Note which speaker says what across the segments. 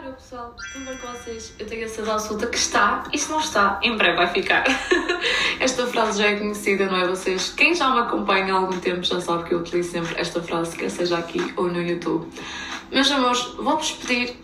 Speaker 1: Olá pessoal, tudo bem com vocês? Eu tenho a certeza absoluta que está, e se não está, em breve vai ficar. Esta frase já é conhecida, não é? Vocês, quem já me acompanha há algum tempo já sabe que eu utilizo sempre esta frase, quer seja aqui ou no YouTube. Meus amores, vou-vos pedir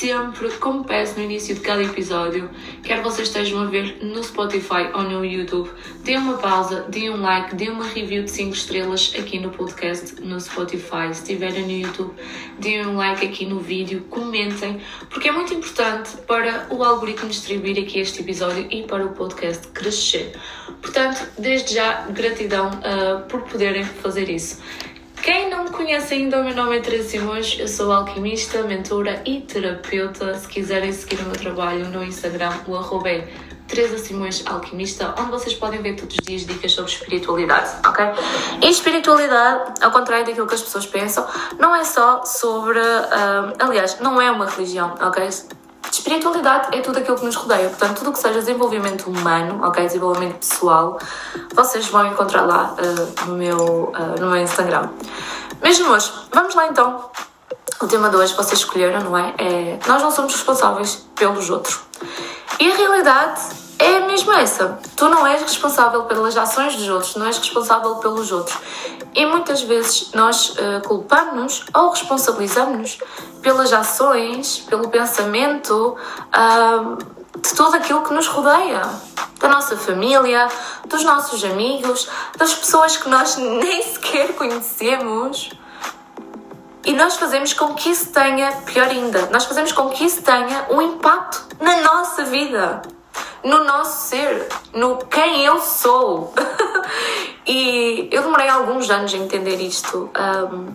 Speaker 1: sempre, como peço no início de cada episódio, quer vocês estejam a ver no Spotify ou no YouTube, deem uma pausa, deem um like, deem uma review de 5 estrelas aqui no podcast, no Spotify. Se estiverem no YouTube, deem um like aqui no vídeo, comentem, porque é muito importante para o algoritmo distribuir aqui este episódio e para o podcast crescer. Portanto, desde já, gratidão uh, por poderem fazer isso. Quem não me conhece ainda, o meu nome é Teresa Simões, eu sou alquimista, mentora e terapeuta. Se quiserem seguir o meu trabalho no Instagram, o arroba é Teresa Simões Alquimista, onde vocês podem ver todos os dias dicas sobre espiritualidade, ok? E espiritualidade, ao contrário daquilo que as pessoas pensam, não é só sobre. Um, aliás, não é uma religião, ok? Espiritualidade é tudo aquilo que nos rodeia, portanto, tudo o que seja desenvolvimento humano, ok? Desenvolvimento pessoal, vocês vão encontrar lá uh, no, meu, uh, no meu Instagram. Meus amores, vamos lá então. O tema de hoje vocês escolheram, não é? É nós não somos responsáveis pelos outros. E a realidade é mesmo essa. Tu não és responsável pelas ações dos outros, não és responsável pelos outros. E muitas vezes nós uh, culpamos-nos ou responsabilizamos-nos pelas ações, pelo pensamento uh, de tudo aquilo que nos rodeia. Da nossa família, dos nossos amigos, das pessoas que nós nem sequer conhecemos. E nós fazemos com que isso tenha, pior ainda, nós fazemos com que isso tenha um impacto na nossa vida no nosso ser, no quem eu sou. e eu demorei alguns anos a entender isto. Um,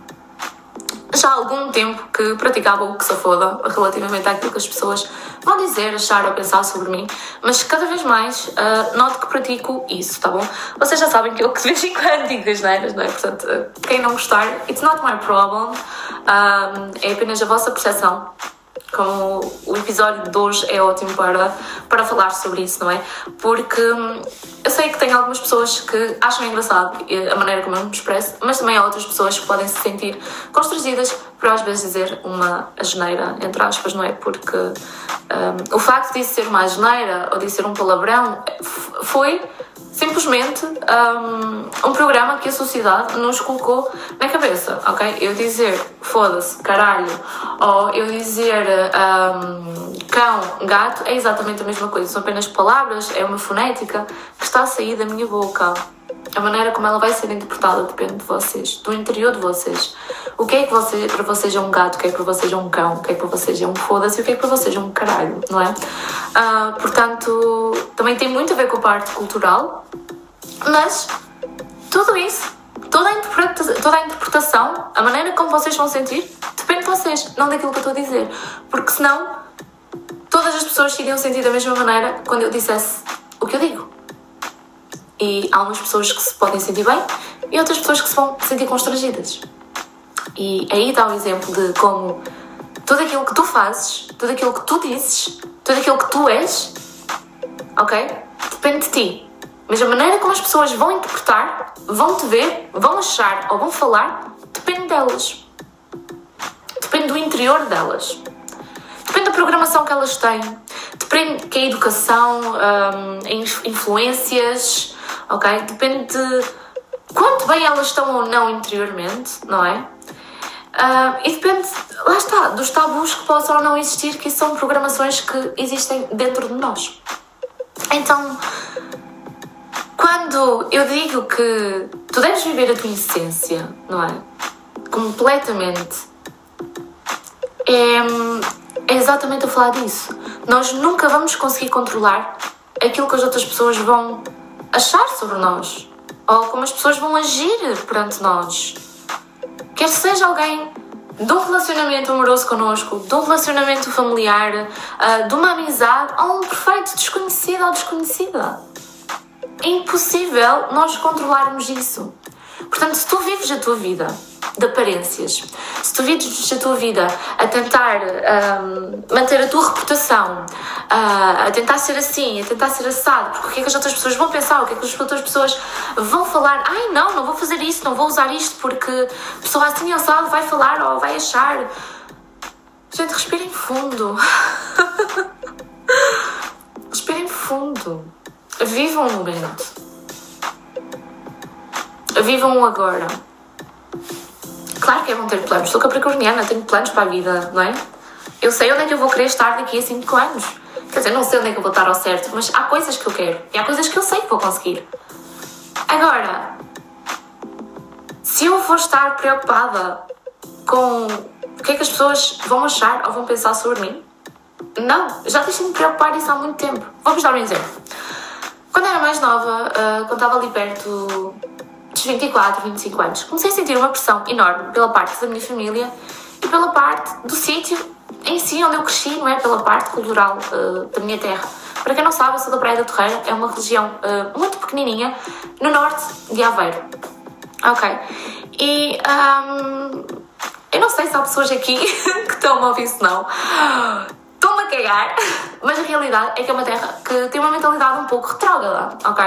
Speaker 1: já há algum tempo que praticava o que se foda relativamente àquilo que as pessoas vão dizer, achar ou pensar sobre mim, mas cada vez mais uh, noto que pratico isso, tá bom? Vocês já sabem que eu que de vez em quando as neiras, não é? Portanto, quem não gostar, it's not my problem, é apenas a vossa percepção como o episódio de hoje é ótimo para, para falar sobre isso, não é? Porque hum, eu sei que tem algumas pessoas que acham engraçado a maneira como eu me expresso, mas também há outras pessoas que podem se sentir constrangidas por às vezes dizer uma asneira, entre aspas, não é? Porque um, o facto de ser uma asneira ou de ser um palavrão foi simplesmente um, um, programa que a sociedade nos colocou na cabeça, ok? Eu dizer foda-se, caralho, ou eu dizer um, cão, gato, é exatamente a mesma coisa, são apenas palavras, é uma fonética que está a sair da minha boca. A maneira como ela vai ser interpretada depende de vocês, do interior de vocês. O que é que você, para vocês é um gato, o que é que para vocês é um cão, o que é que para vocês é um foda-se o que é que para vocês é um caralho, não é? Uh, portanto, também tem muito a ver com a parte cultural, mas tudo isso, toda a, interpretação, toda a interpretação, a maneira como vocês vão sentir, depende de vocês, não daquilo que eu estou a dizer. Porque senão, todas as pessoas iriam sentir da mesma maneira quando eu dissesse o que eu digo. E há umas pessoas que se podem sentir bem e outras pessoas que se vão sentir constrangidas. E aí dá um exemplo de como tudo aquilo que tu fazes, tudo aquilo que tu dizes, tudo aquilo que tu és, ok? Depende de ti. Mas a maneira como as pessoas vão interpretar, vão te ver, vão achar ou vão falar, depende delas. Depende do interior delas. Depende da programação que elas têm. Depende que a educação, um, influências, ok? Depende de quanto bem elas estão ou não interiormente, não é? Uh, e depende, lá está, dos tabus que possam ou não existir, que são programações que existem dentro de nós. Então, quando eu digo que tu deves viver a tua essência, não é? Completamente, é, é exatamente a falar disso. Nós nunca vamos conseguir controlar aquilo que as outras pessoas vão achar sobre nós ou como as pessoas vão agir perante nós. Quer seja alguém de um relacionamento amoroso connosco, de um relacionamento familiar, ah, de uma amizade ou um perfeito desconhecido ou desconhecida. É impossível nós controlarmos isso. Portanto, se tu vives a tua vida de aparências. Se tu vives a tua vida a tentar um, manter a tua reputação, uh, a tentar ser assim, a tentar ser assado, porque o que é que as outras pessoas vão pensar, o que é que as outras pessoas vão falar, ai não, não vou fazer isso, não vou usar isto porque a pessoa assim assado vai falar ou vai achar. Gente, respirem fundo. respirem fundo. Vivam o momento. Vivam o agora. Claro que é bom ter planos. Sou capricorniana, tenho planos para a vida, não é? Eu sei onde é que eu vou querer estar daqui a 5 anos. Quer dizer, não sei onde é que eu vou estar ao certo, mas há coisas que eu quero e há coisas que eu sei que vou conseguir. Agora, se eu for estar preocupada com o que é que as pessoas vão achar ou vão pensar sobre mim, não, já deixei-me preocupar isso há muito tempo. Vou-vos dar um exemplo. Quando era mais nova, uh, quando estava ali perto dos 24, 25 anos, comecei a sentir uma pressão enorme pela parte da minha família e pela parte do sítio em si onde eu cresci, não é? Pela parte cultural uh, da minha terra. Para quem não sabe, eu sou da Praia da Torreira, é uma região uh, muito pequenininha no norte de Aveiro. Ok. E um, eu não sei se há pessoas aqui que estão a ouvir isso, não cagar, mas a realidade é que é uma terra que tem uma mentalidade um pouco retrógrada, ok?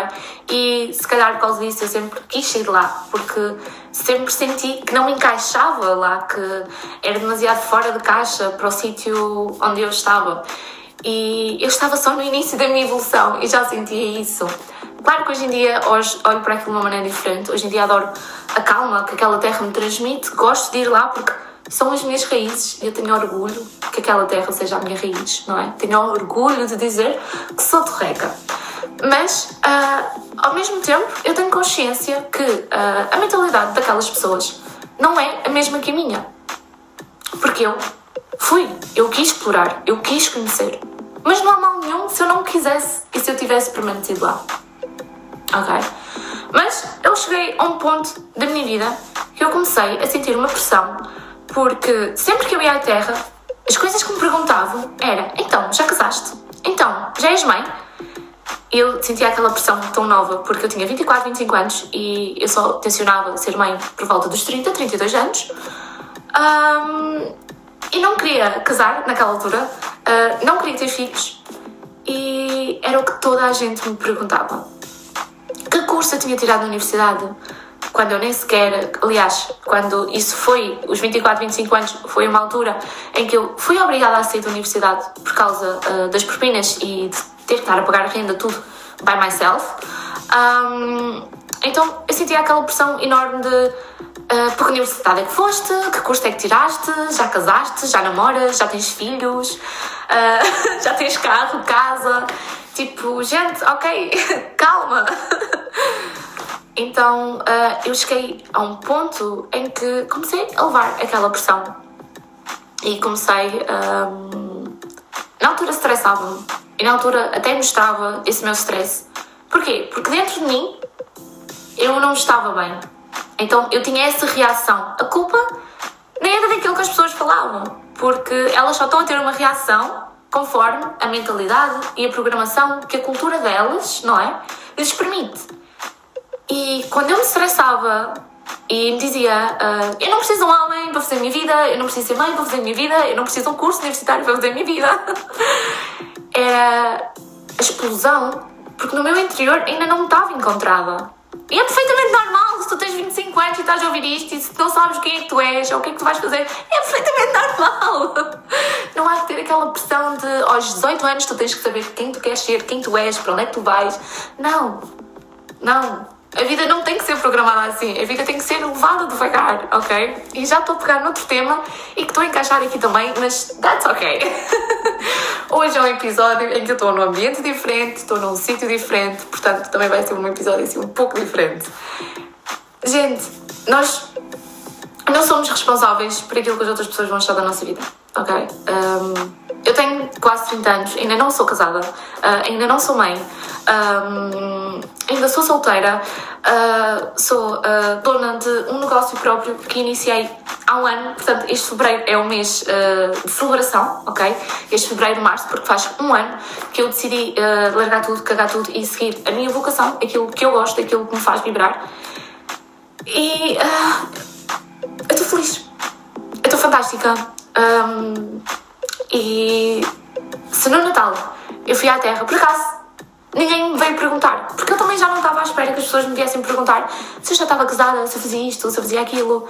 Speaker 1: E se calhar por causa disso eu sempre quis sair de lá, porque sempre senti que não me encaixava lá, que era demasiado fora de caixa para o sítio onde eu estava. E eu estava só no início da minha evolução e já sentia isso. Claro que hoje em dia hoje olho para aquilo de uma maneira diferente. Hoje em dia adoro a calma que aquela terra me transmite, gosto de ir lá porque são as minhas raízes e eu tenho orgulho que aquela terra seja a minha raiz, não é? Tenho orgulho de dizer que sou torreca. Mas, uh, ao mesmo tempo, eu tenho consciência que uh, a mentalidade daquelas pessoas não é a mesma que a minha. Porque eu fui, eu quis explorar, eu quis conhecer. Mas não há mal nenhum se eu não quisesse e se eu tivesse permanecido lá. Ok? Mas eu cheguei a um ponto da minha vida que eu comecei a sentir uma pressão porque sempre que eu ia à Terra, as coisas que me perguntavam era: então, já casaste? Então, já és mãe? Eu sentia aquela pressão tão nova porque eu tinha 24, 25 anos e eu só tencionava ser mãe por volta dos 30, 32 anos. Um, e não queria casar naquela altura, uh, não queria ter filhos e era o que toda a gente me perguntava. Que curso eu tinha tirado na universidade? Quando eu nem sequer, aliás, quando isso foi, os 24, 25 anos, foi uma altura em que eu fui obrigada a sair da universidade por causa uh, das propinas e de ter que estar a pagar renda tudo by myself. Um, então eu sentia aquela pressão enorme de uh, por que universidade é que foste, que curso é que tiraste, já casaste, já namoras, já tens filhos, uh, já tens carro, casa. Tipo, gente, ok, calma. Então uh, eu cheguei a um ponto em que comecei a levar aquela pressão e comecei. Um, na altura estressava-me e na altura até mostrava esse meu stress. Porquê? Porque dentro de mim eu não estava bem. Então eu tinha essa reação. A culpa nem era daquilo que as pessoas falavam, porque elas só estão a ter uma reação conforme a mentalidade e a programação que a cultura delas, não é? Lhes permite. E quando eu me estressava e me dizia: uh, Eu não preciso de um homem para fazer a minha vida, eu não preciso ser mãe para fazer a minha vida, eu não preciso de um curso universitário para fazer a minha vida. Era a explosão, porque no meu interior ainda não me estava encontrada. E é perfeitamente normal se tu tens 25 anos e estás a ouvir isto e se não sabes quem é que tu és ou o que é que tu vais fazer. É perfeitamente normal. Não há que ter aquela pressão de aos 18 anos tu tens que saber quem tu queres ser, quem tu és, para onde é que tu vais. Não. Não. A vida não tem que ser programada assim, a vida tem que ser levada devagar, ok? E já estou a pegar noutro tema e que estou a encaixar aqui também, mas that's ok. Hoje é um episódio em que eu estou num ambiente diferente, estou num sítio diferente, portanto também vai ser um episódio assim um pouco diferente. Gente, nós não somos responsáveis por aquilo que as outras pessoas vão achar da nossa vida, ok? Um, eu tenho quase 30 anos, ainda não sou casada, uh, ainda não sou mãe, um, ainda sou solteira, uh, sou uh, dona de um negócio próprio que iniciei há um ano, portanto, este fevereiro é o mês de celebração, ok? Este fevereiro, março, porque faz um ano que eu decidi largar tudo, cagar tudo e seguir a minha vocação, aquilo que eu gosto, aquilo que me faz vibrar. E eu estou feliz, eu estou fantástica. Um, e se no Natal eu fui à Terra, por acaso,
Speaker 2: ninguém me veio perguntar. Porque eu também já não estava à espera que as pessoas me viessem perguntar se eu já estava casada, se eu fazia isto, se eu fazia aquilo.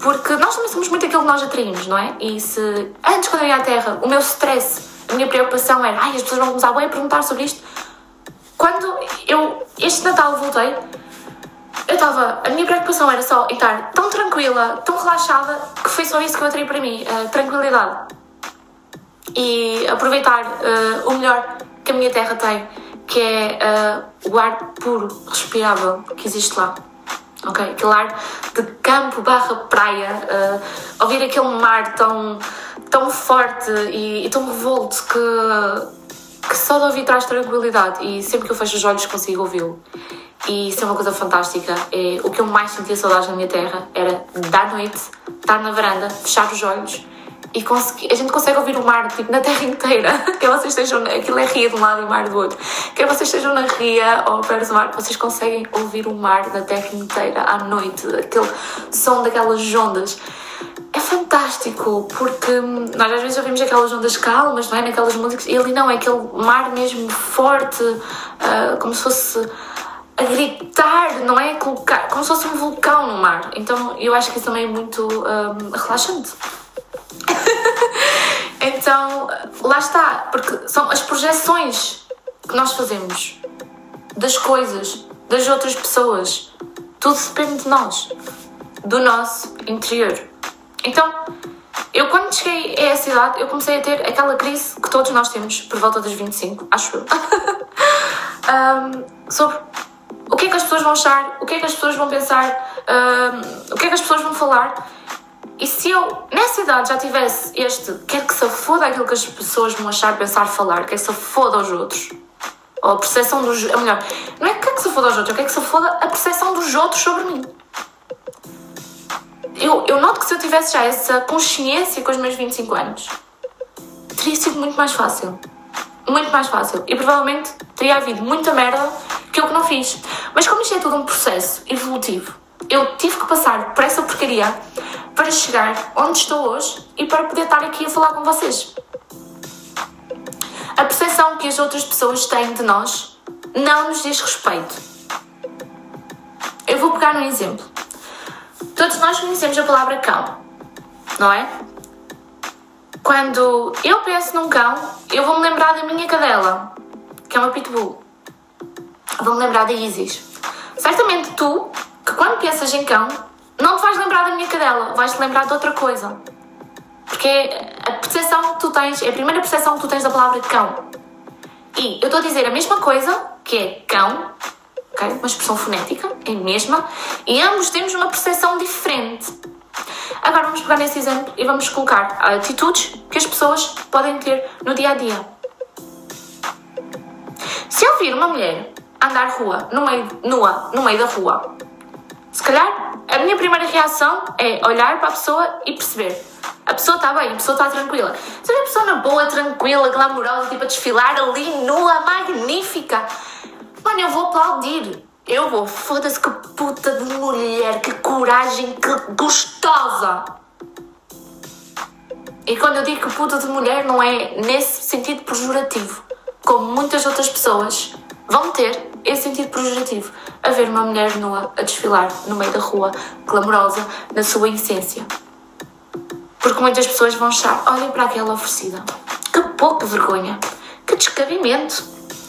Speaker 2: Porque nós também somos muito aquilo que nós atraímos, não é? E se antes, quando eu ia à Terra, o meu stress, a minha preocupação era ai, as pessoas vão começar bem a perguntar sobre isto. Quando eu, este Natal, voltei, eu estava. A minha preocupação era só estar tão tranquila, tão relaxada, que foi só isso que eu atraí para mim: a tranquilidade. E aproveitar uh, o melhor que a minha terra tem, que é uh, o ar puro, respirável que existe lá. Ok? Aquele ar de campo barra praia, uh, ouvir aquele mar tão, tão forte e, e tão revolto que, que só de ouvir traz tranquilidade e sempre que eu fecho os olhos consigo ouvi-lo. E isso é uma coisa fantástica. É, o que eu mais sentia saudades na minha terra era da noite, estar na varanda, fechar os olhos e a gente consegue ouvir o mar tipo, na terra inteira. Quer vocês estejam. Aquilo é ria de um lado e mar do outro. Quer vocês estejam na ria ou perto do mar, vocês conseguem ouvir o mar na terra inteira à noite, aquele som daquelas ondas. É fantástico, porque nós às vezes ouvimos aquelas ondas calmas, não é? Naquelas músicas, e ali não, é aquele mar mesmo forte, uh, como se fosse a gritar, não é? Colocar, como se fosse um vulcão no mar. Então eu acho que isso também é muito um, relaxante. Então, lá está, porque são as projeções que nós fazemos das coisas, das outras pessoas. Tudo depende de nós, do nosso interior. Então, eu quando cheguei a essa idade, eu comecei a ter aquela crise que todos nós temos por volta dos 25, acho eu. um, sobre o que é que as pessoas vão achar, o que é que as pessoas vão pensar, um, o que é que as pessoas vão falar. E se eu, nessa idade, já tivesse este, quer que se foda aquilo que as pessoas vão achar, pensar, falar, quer que se foda aos outros, ou a percepção dos. Ou melhor, não é que quer que se foda aos outros, eu quero que se foda a percepção dos outros sobre mim. Eu, eu noto que se eu tivesse já essa consciência com os meus 25 anos, teria sido muito mais fácil. Muito mais fácil. E provavelmente teria havido muita merda que eu que não fiz. Mas como isto é tudo um processo evolutivo, eu tive que passar por essa porcaria para chegar onde estou hoje e para poder estar aqui a falar com vocês. A percepção que as outras pessoas têm de nós não nos diz respeito. Eu vou pegar um exemplo. Todos nós conhecemos a palavra cão, não é? Quando eu penso num cão, eu vou me lembrar da minha cadela, que é uma pitbull. Vou-me lembrar da Isis. Certamente tu, que quando pensas em cão, não te vais lembrar da minha cadela, vais te lembrar de outra coisa. Porque é a percepção que tu tens, é a primeira percepção que tu tens da palavra cão. E eu estou a dizer a mesma coisa, que é cão, okay? uma expressão fonética, é a mesma, e ambos temos uma percepção diferente. Agora vamos pegar nesse exemplo e vamos colocar atitudes que as pessoas podem ter no dia a dia. Se eu vir uma mulher andar rua, no meio, nua, no meio da rua, se calhar a minha primeira reação é olhar para a pessoa e perceber. A pessoa está bem, a pessoa está tranquila. Se a pessoa na boa, tranquila, glamourosa, tipo a desfilar ali, nua, magnífica, mano, eu vou aplaudir. Eu vou, foda-se que puta de mulher, que coragem, que gostosa. E quando eu digo que puta de mulher, não é nesse sentido pejorativo, como muitas outras pessoas vão ter esse sentido pejorativo a ver uma mulher nua a desfilar no meio da rua, glamourosa, na sua essência. Porque muitas pessoas vão achar: olhem para aquela oferecida, que pouca vergonha, que descabimento,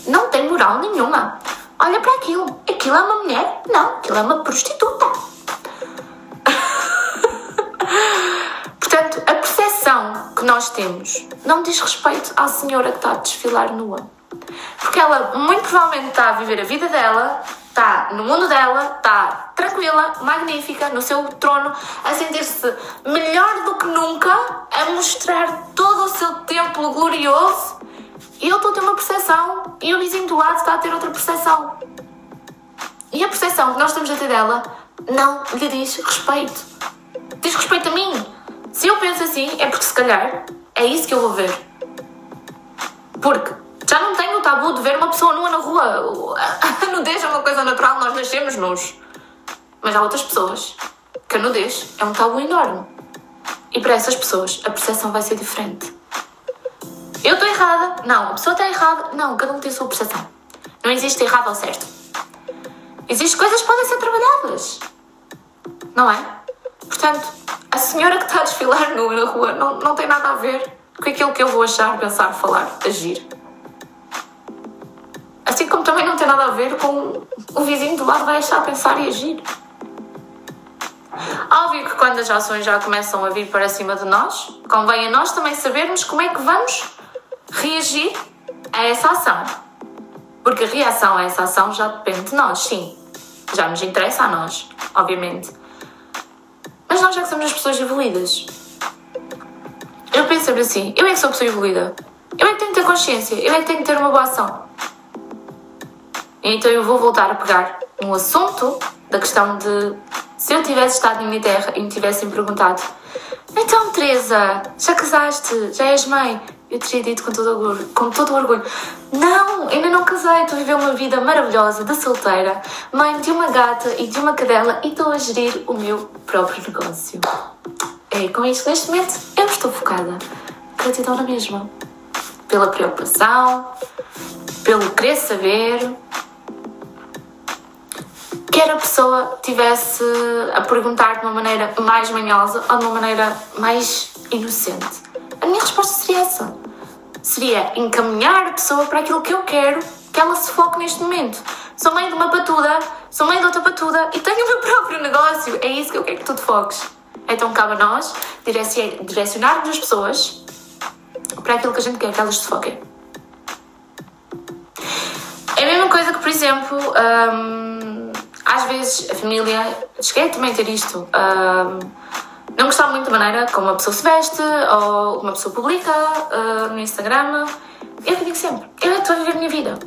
Speaker 2: não tem moral nenhuma. Olha para aquilo, aquilo é uma mulher? Não, aquilo é uma prostituta. Portanto, a percepção que nós temos não diz respeito à senhora que está a desfilar nua. Porque ela muito provavelmente está a viver a vida dela, está no mundo dela, está tranquila, magnífica, no seu trono, a sentir-se melhor do que nunca, a mostrar todo o seu templo glorioso. E eu estou a ter uma percepção e o vizinho do lado está a ter outra percepção. E a percepção que nós estamos a ter dela não lhe diz respeito. Diz respeito a mim. Se eu penso assim, é porque se calhar é isso que eu vou ver. Porque já não tenho tabu de ver uma pessoa nua na rua. A nudez é uma coisa natural, nós nascemos nus. Mas há outras pessoas que a nudez é um tabu enorme. E para essas pessoas a percepção vai ser diferente. Eu estou errada? Não. A pessoa está errada? Não. Cada um tem a sua percepção. Não existe errado ou certo. Existem coisas que podem ser trabalhadas. Não é? Portanto, a senhora que está a desfilar nua na rua não, não tem nada a ver com aquilo que eu vou achar, pensar, falar, agir. Também não tem nada a ver com o vizinho do lado vai achar, pensar e agir. Óbvio que quando as ações já começam a vir para cima de nós, convém a nós também sabermos como é que vamos reagir a essa ação. Porque a reação a essa ação já depende de nós, sim. Já nos interessa a nós, obviamente. Mas nós já que somos as pessoas evoluídas. Eu penso sempre assim, eu é que sou pessoa evoluída. Eu é que tenho que ter consciência, eu é que tenho que ter uma boa ação. Então eu vou voltar a pegar um assunto da questão de se eu tivesse estado em minha terra e me tivessem perguntado então Teresa, já casaste? Já és mãe? Eu teria dito com todo, orgulho, com todo o orgulho Não, ainda não casei, estou a viver uma vida maravilhosa de solteira Mãe de uma gata e de uma cadela e estou a gerir o meu próprio negócio É, com isto neste momento eu estou focada Gratidão na mesma Pela preocupação Pelo querer saber quer a pessoa tivesse a perguntar de uma maneira mais manhosa ou de uma maneira mais inocente. A minha resposta seria essa. Seria encaminhar a pessoa para aquilo que eu quero que ela se foque neste momento. Sou mãe de uma patuda, sou mãe de outra patuda e tenho o meu próprio negócio. É isso que eu quero que tu te foques. Então cabe a nós direcionarmos as pessoas para aquilo que a gente quer que elas se foquem. É a mesma coisa que, por exemplo, hum, às vezes a família, cheguei também a ter isto, não gostar muito da maneira como uma pessoa se veste ou uma pessoa publica uh, no Instagram. Eu digo sempre: eu é que estou a viver a minha vida.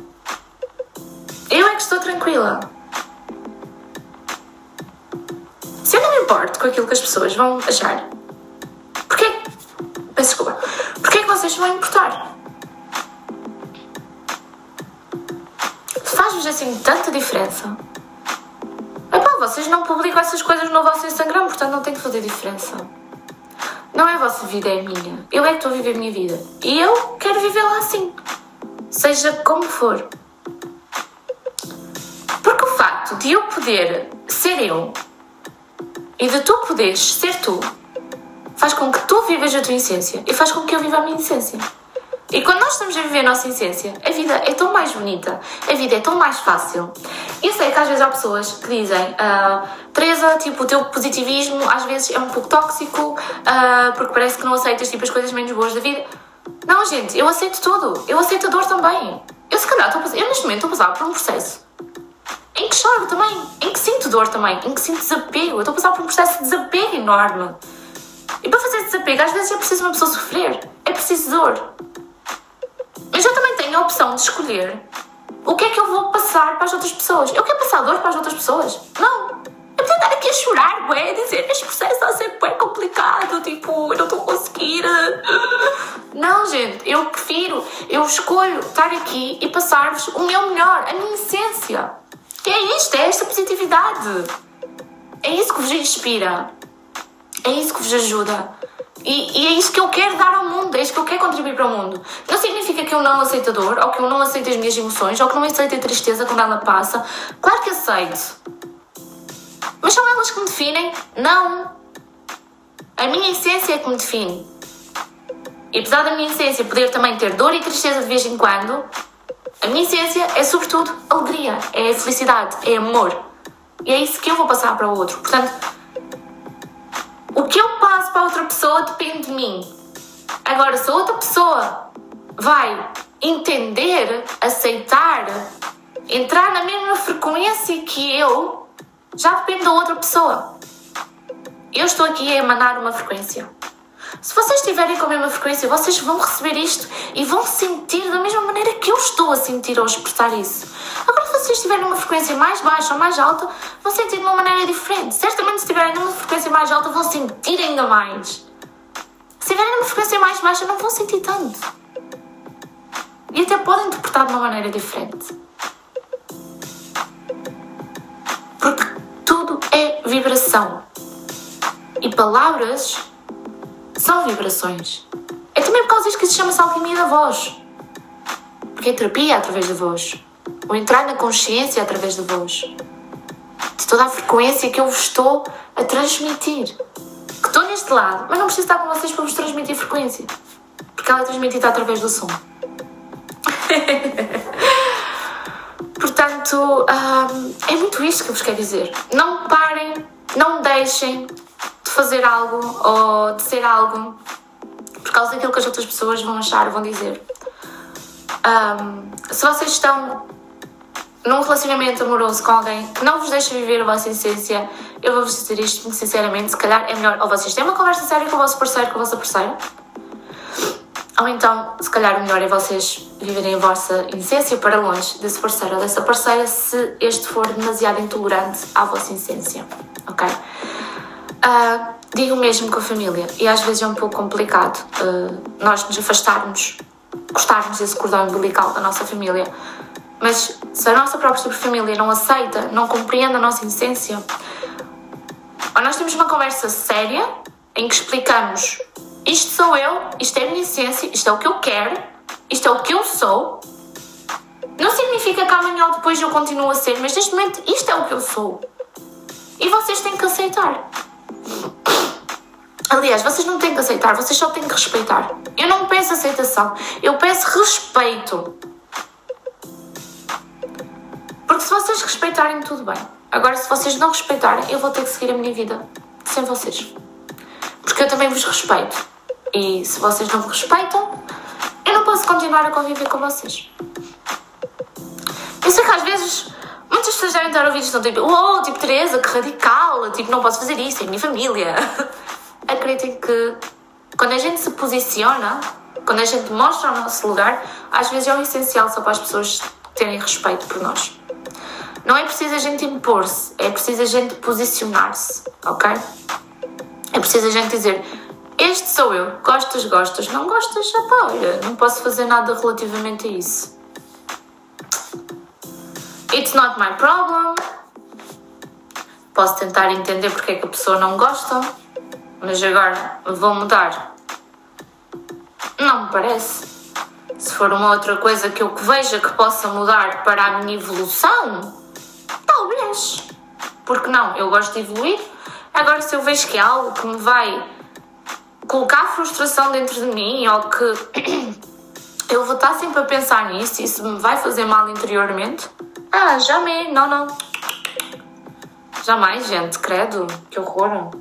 Speaker 2: Eu é que estou tranquila. Se eu não me importo com aquilo que as pessoas vão achar, porquê? Peço desculpa. Porquê é que vocês vão importar? Faz-vos assim tanta diferença vocês não publicam essas coisas no vosso Instagram, portanto não tem que fazer diferença. Não é a vossa vida, é a minha. Eu é que estou a viver a minha vida. E eu quero vivê-la assim. Seja como for. Porque o facto de eu poder ser eu e de tu poderes ser tu faz com que tu vivas a tua essência e faz com que eu viva a minha essência. E quando nós estamos a viver a nossa essência, a vida é tão mais bonita, a vida é tão mais fácil. Eu sei que às vezes há pessoas que dizem, uh, Teresa, tipo, o teu positivismo às vezes é um pouco tóxico, uh, porque parece que não aceitas tipo, as coisas menos boas da vida. Não, gente, eu aceito tudo. Eu aceito a dor também. Eu, se calhar, estou a eu neste momento estou a passar por um processo em que choro também, em que sinto dor também, em que sinto desapego. Eu estou a passar por um processo de desapego enorme. E para fazer desapego, às vezes é preciso uma pessoa sofrer, é preciso dor. Eu também tenho a opção de escolher o que é que eu vou passar para as outras pessoas. Eu quero passar dor para as outras pessoas? Não. Eu podia estar aqui a chorar, ué, dizer este processo está a ser bem complicado, tipo, eu não estou a conseguir. Não, gente, eu prefiro, eu escolho estar aqui e passar-vos o meu melhor, a minha essência. Que é isto, é esta positividade. É isso que vos inspira. É isso que vos ajuda. E, e, é isso que eu quero dar ao mundo, é isso que eu quero contribuir para o mundo. Não significa que eu não aceito a dor, ou que eu não aceito as minhas emoções, ou que não aceito a tristeza quando ela passa. Claro que aceito. Mas são elas que me definem? Não. A minha essência é que me define. E apesar da minha essência poder também ter dor e tristeza de vez em quando, a minha essência é sobretudo alegria, é felicidade, é amor. E é isso que eu vou passar para o outro. Portanto, o que eu passo para outra pessoa depende de mim. Agora, se a outra pessoa vai entender, aceitar, entrar na mesma frequência que eu, já depende da outra pessoa. Eu estou aqui a emanar uma frequência. Se vocês estiverem com a mesma frequência, vocês vão receber isto e vão sentir da mesma maneira que eu estou a sentir ao expressar isso. Agora, se vocês estiverem numa frequência mais baixa ou mais alta, vão sentir de uma maneira diferente. Certamente, se estiverem numa frequência mais alta, vão sentir ainda mais. Se estiverem numa frequência mais baixa, não vão sentir tanto. E até podem interpretar de uma maneira diferente. Porque tudo é vibração. E palavras são vibrações. É também por causa disso que se chama-se alquimia da voz. Porque é terapia através da voz. ou entrar na consciência através da voz, de toda a frequência que eu vos estou a transmitir. Que estou neste lado, mas não preciso estar com vocês para vos transmitir frequência, porque ela é transmitida através do som. Portanto, hum, é muito isto que eu vos quero dizer. Não parem, não deixem de fazer algo ou de ser algo por causa daquilo que as outras pessoas vão achar, vão dizer. Um, se vocês estão num relacionamento amoroso com alguém que não vos deixa viver a vossa essência, eu vou-vos dizer isto muito sinceramente, se calhar é melhor ou vocês têm uma conversa séria com o vosso parceiro, com a vossa parceira, ou então, se calhar o melhor é vocês viverem a vossa essência para longe desse parceiro ou dessa parceira se este for demasiado intolerante à vossa essência, ok? Uh, digo mesmo com a família, e às vezes é um pouco complicado uh, nós nos afastarmos, cortarmos esse cordão umbilical da nossa família, mas se a nossa própria família não aceita, não compreende a nossa essência, ou nós temos uma conversa séria em que explicamos isto sou eu, isto é a minha essência, isto é o que eu quero, isto é o que eu sou. Não significa que amanhã ou depois eu continuo a ser, mas neste momento isto é o que eu sou. E vocês têm que aceitar. Aliás, vocês não têm que aceitar, vocês só têm que respeitar. Eu não peço aceitação, eu peço respeito. Porque se vocês respeitarem, tudo bem. Agora, se vocês não respeitarem, eu vou ter que seguir a minha vida sem vocês. Porque eu também vos respeito. E se vocês não me respeitam, eu não posso continuar a conviver com vocês. Eu sei que às vezes muitas pessoas devem estar a ouvir isto, tipo, oh, tipo Teresa, que radical, tipo, não posso fazer isso, é a minha família. Acreditem que quando a gente se posiciona, quando a gente mostra o nosso lugar, às vezes é o essencial só para as pessoas terem respeito por nós. Não é preciso a gente impor-se, é preciso a gente posicionar-se, ok? É preciso a gente dizer: Este sou eu, gostas, gostas, não gostas, já pá, olha, não posso fazer nada relativamente a isso. It's not my problem. Posso tentar entender porque é que a pessoa não gosta, mas agora vou mudar. Não me parece. Se for uma outra coisa que eu veja que possa mudar para a minha evolução, talvez. Porque não? Eu gosto de evoluir. Agora, se eu vejo que é algo que me vai colocar frustração dentro de mim ou que eu vou estar sempre a pensar nisso e isso me vai fazer mal interiormente, ah, jamais, não, não. Jamais, gente, credo, que horror.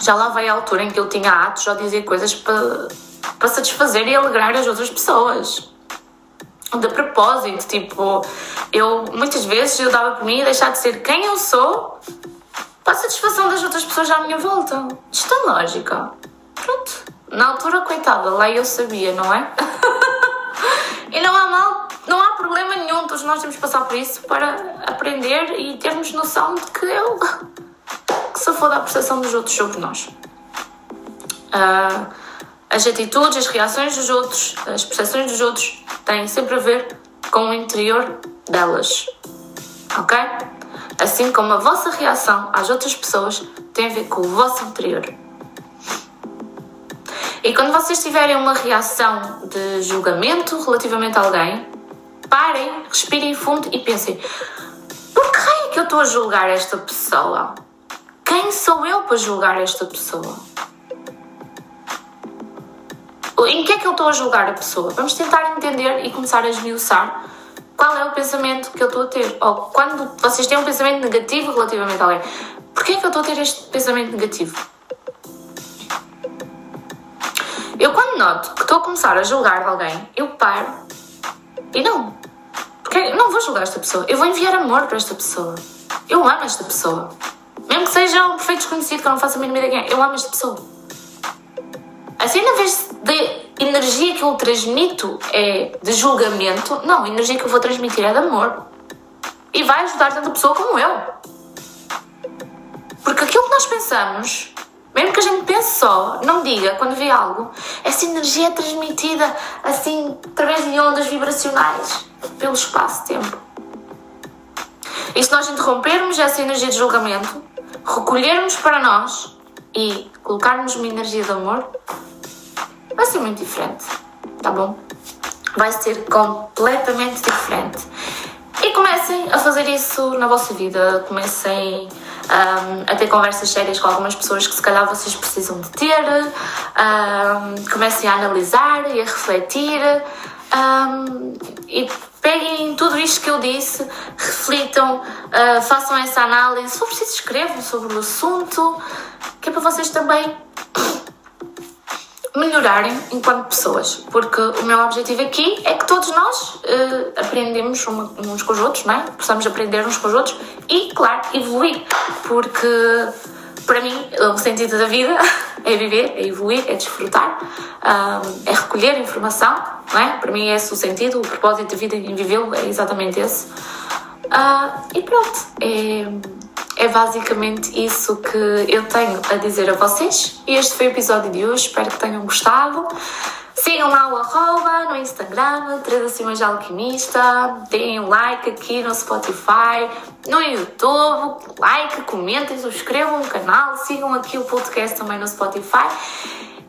Speaker 2: Já lá vai a altura em que eu tinha atos ou dizer coisas para, para satisfazer e alegrar as outras pessoas. De propósito, tipo, eu muitas vezes eu dava por mim deixar de ser quem eu sou para a satisfação das outras pessoas à minha volta. Isto é lógica. Pronto. Na altura, coitada, lá eu sabia, não é? e não há mal, não há problema nenhum, todos nós temos que passar por isso para aprender e termos noção de que eu que se for da percepção dos outros sobre nós. Uh, as atitudes, as reações dos outros, as percepções dos outros têm sempre a ver com o interior delas. Ok? Assim como a vossa reação às outras pessoas tem a ver com o vosso interior. E quando vocês tiverem uma reação de julgamento relativamente a alguém, parem, respirem fundo e pensem: por que é que eu estou a julgar esta pessoa? Quem sou eu para julgar esta pessoa? Em que é que eu estou a julgar a pessoa? Vamos tentar entender e começar a esmiuçar qual é o pensamento que eu estou a ter. Ou quando vocês têm um pensamento negativo relativamente a alguém, porquê é que eu estou a ter este pensamento negativo? Noto que estou a começar a julgar alguém, eu paro e não. Porque não vou julgar esta pessoa, eu vou enviar amor para esta pessoa. Eu amo esta pessoa. Mesmo que seja um perfeito desconhecido que eu não faça a mínima ideia quem é, eu amo esta pessoa. Assim, na vez de energia que eu transmito é de julgamento, não, a energia que eu vou transmitir é de amor. E vai ajudar tanto a pessoa como eu. Porque aquilo que nós pensamos, mesmo que a gente pense só, não diga quando vê algo, essa energia é transmitida assim através de ondas vibracionais pelo espaço-tempo. E se nós interrompermos essa energia de julgamento, recolhermos para nós e colocarmos uma energia de amor, vai ser muito diferente, tá bom? vai ser completamente diferente. E comecem a fazer isso na vossa vida, comecem um, a ter conversas sérias com algumas pessoas que se calhar vocês precisam de ter, um, comecem a analisar e a refletir. Um, e peguem tudo isto que eu disse, reflitam, uh, façam essa análise, se for preciso escrevam sobre o assunto, que é para vocês também melhorarem enquanto pessoas, porque o meu objetivo aqui é que todos nós uh, aprendemos uns com os outros, não é? Possamos aprender uns com os outros e, claro, evoluir, porque para mim o sentido da vida é viver, é evoluir, é desfrutar, uh, é recolher informação, não é? Para mim é esse o sentido, o propósito da vida em vivê-lo é exatamente esse. Uh, e pronto, é é basicamente isso que eu tenho a dizer a vocês. Este foi o episódio de hoje, espero que tenham gostado. Sigam lá o arroba no Instagram, Teresa Simões Alquimista, deem um like aqui no Spotify, no YouTube, like, comentem, subscrevam o canal, sigam aqui o podcast também no Spotify.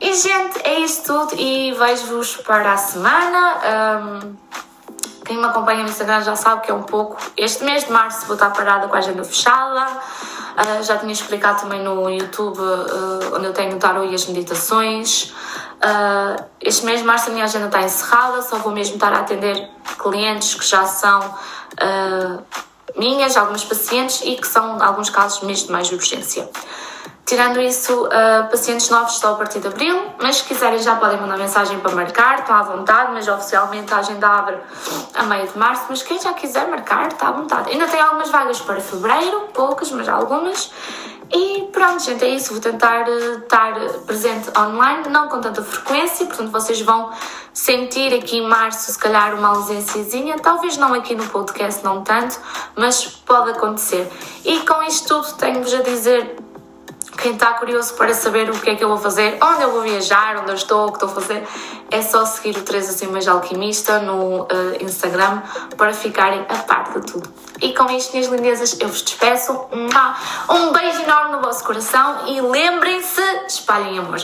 Speaker 2: E gente, é isto tudo e vejo-vos para a semana. Um, quem me acompanha no Instagram já sabe que é um pouco. Este mês de março vou estar parada com a agenda fechada. Uh, já tinha explicado também no YouTube, uh, onde eu tenho o tarot e as meditações. Uh, este mês de março a minha agenda está encerrada, só vou mesmo estar a atender clientes que já são minhas, algumas pacientes e que são, alguns casos, mesmo de mais urgência. Tirando isso, uh, pacientes novos estão a partir de abril, mas se quiserem já podem mandar mensagem para marcar, estão à vontade, mas oficialmente a agenda abre a meio de março. Mas quem já quiser marcar, está à vontade. Ainda tem algumas vagas para fevereiro, poucas, mas algumas. E pronto, gente, é isso. Vou tentar uh, estar presente online, não com tanta frequência, portanto vocês vão sentir aqui em março, se calhar, uma ausênciazinha. Talvez não aqui no podcast, não tanto, mas pode acontecer. E com isto tudo, tenho-vos a dizer quem está curioso para saber o que é que eu vou fazer, onde eu vou viajar, onde eu estou, o que estou a fazer, é só seguir o Teresa Simas Alquimista no uh, Instagram para ficarem a par de tudo. E com isto, minhas lindezas, eu vos despeço. Um beijo enorme no vosso coração e lembrem-se, espalhem amor.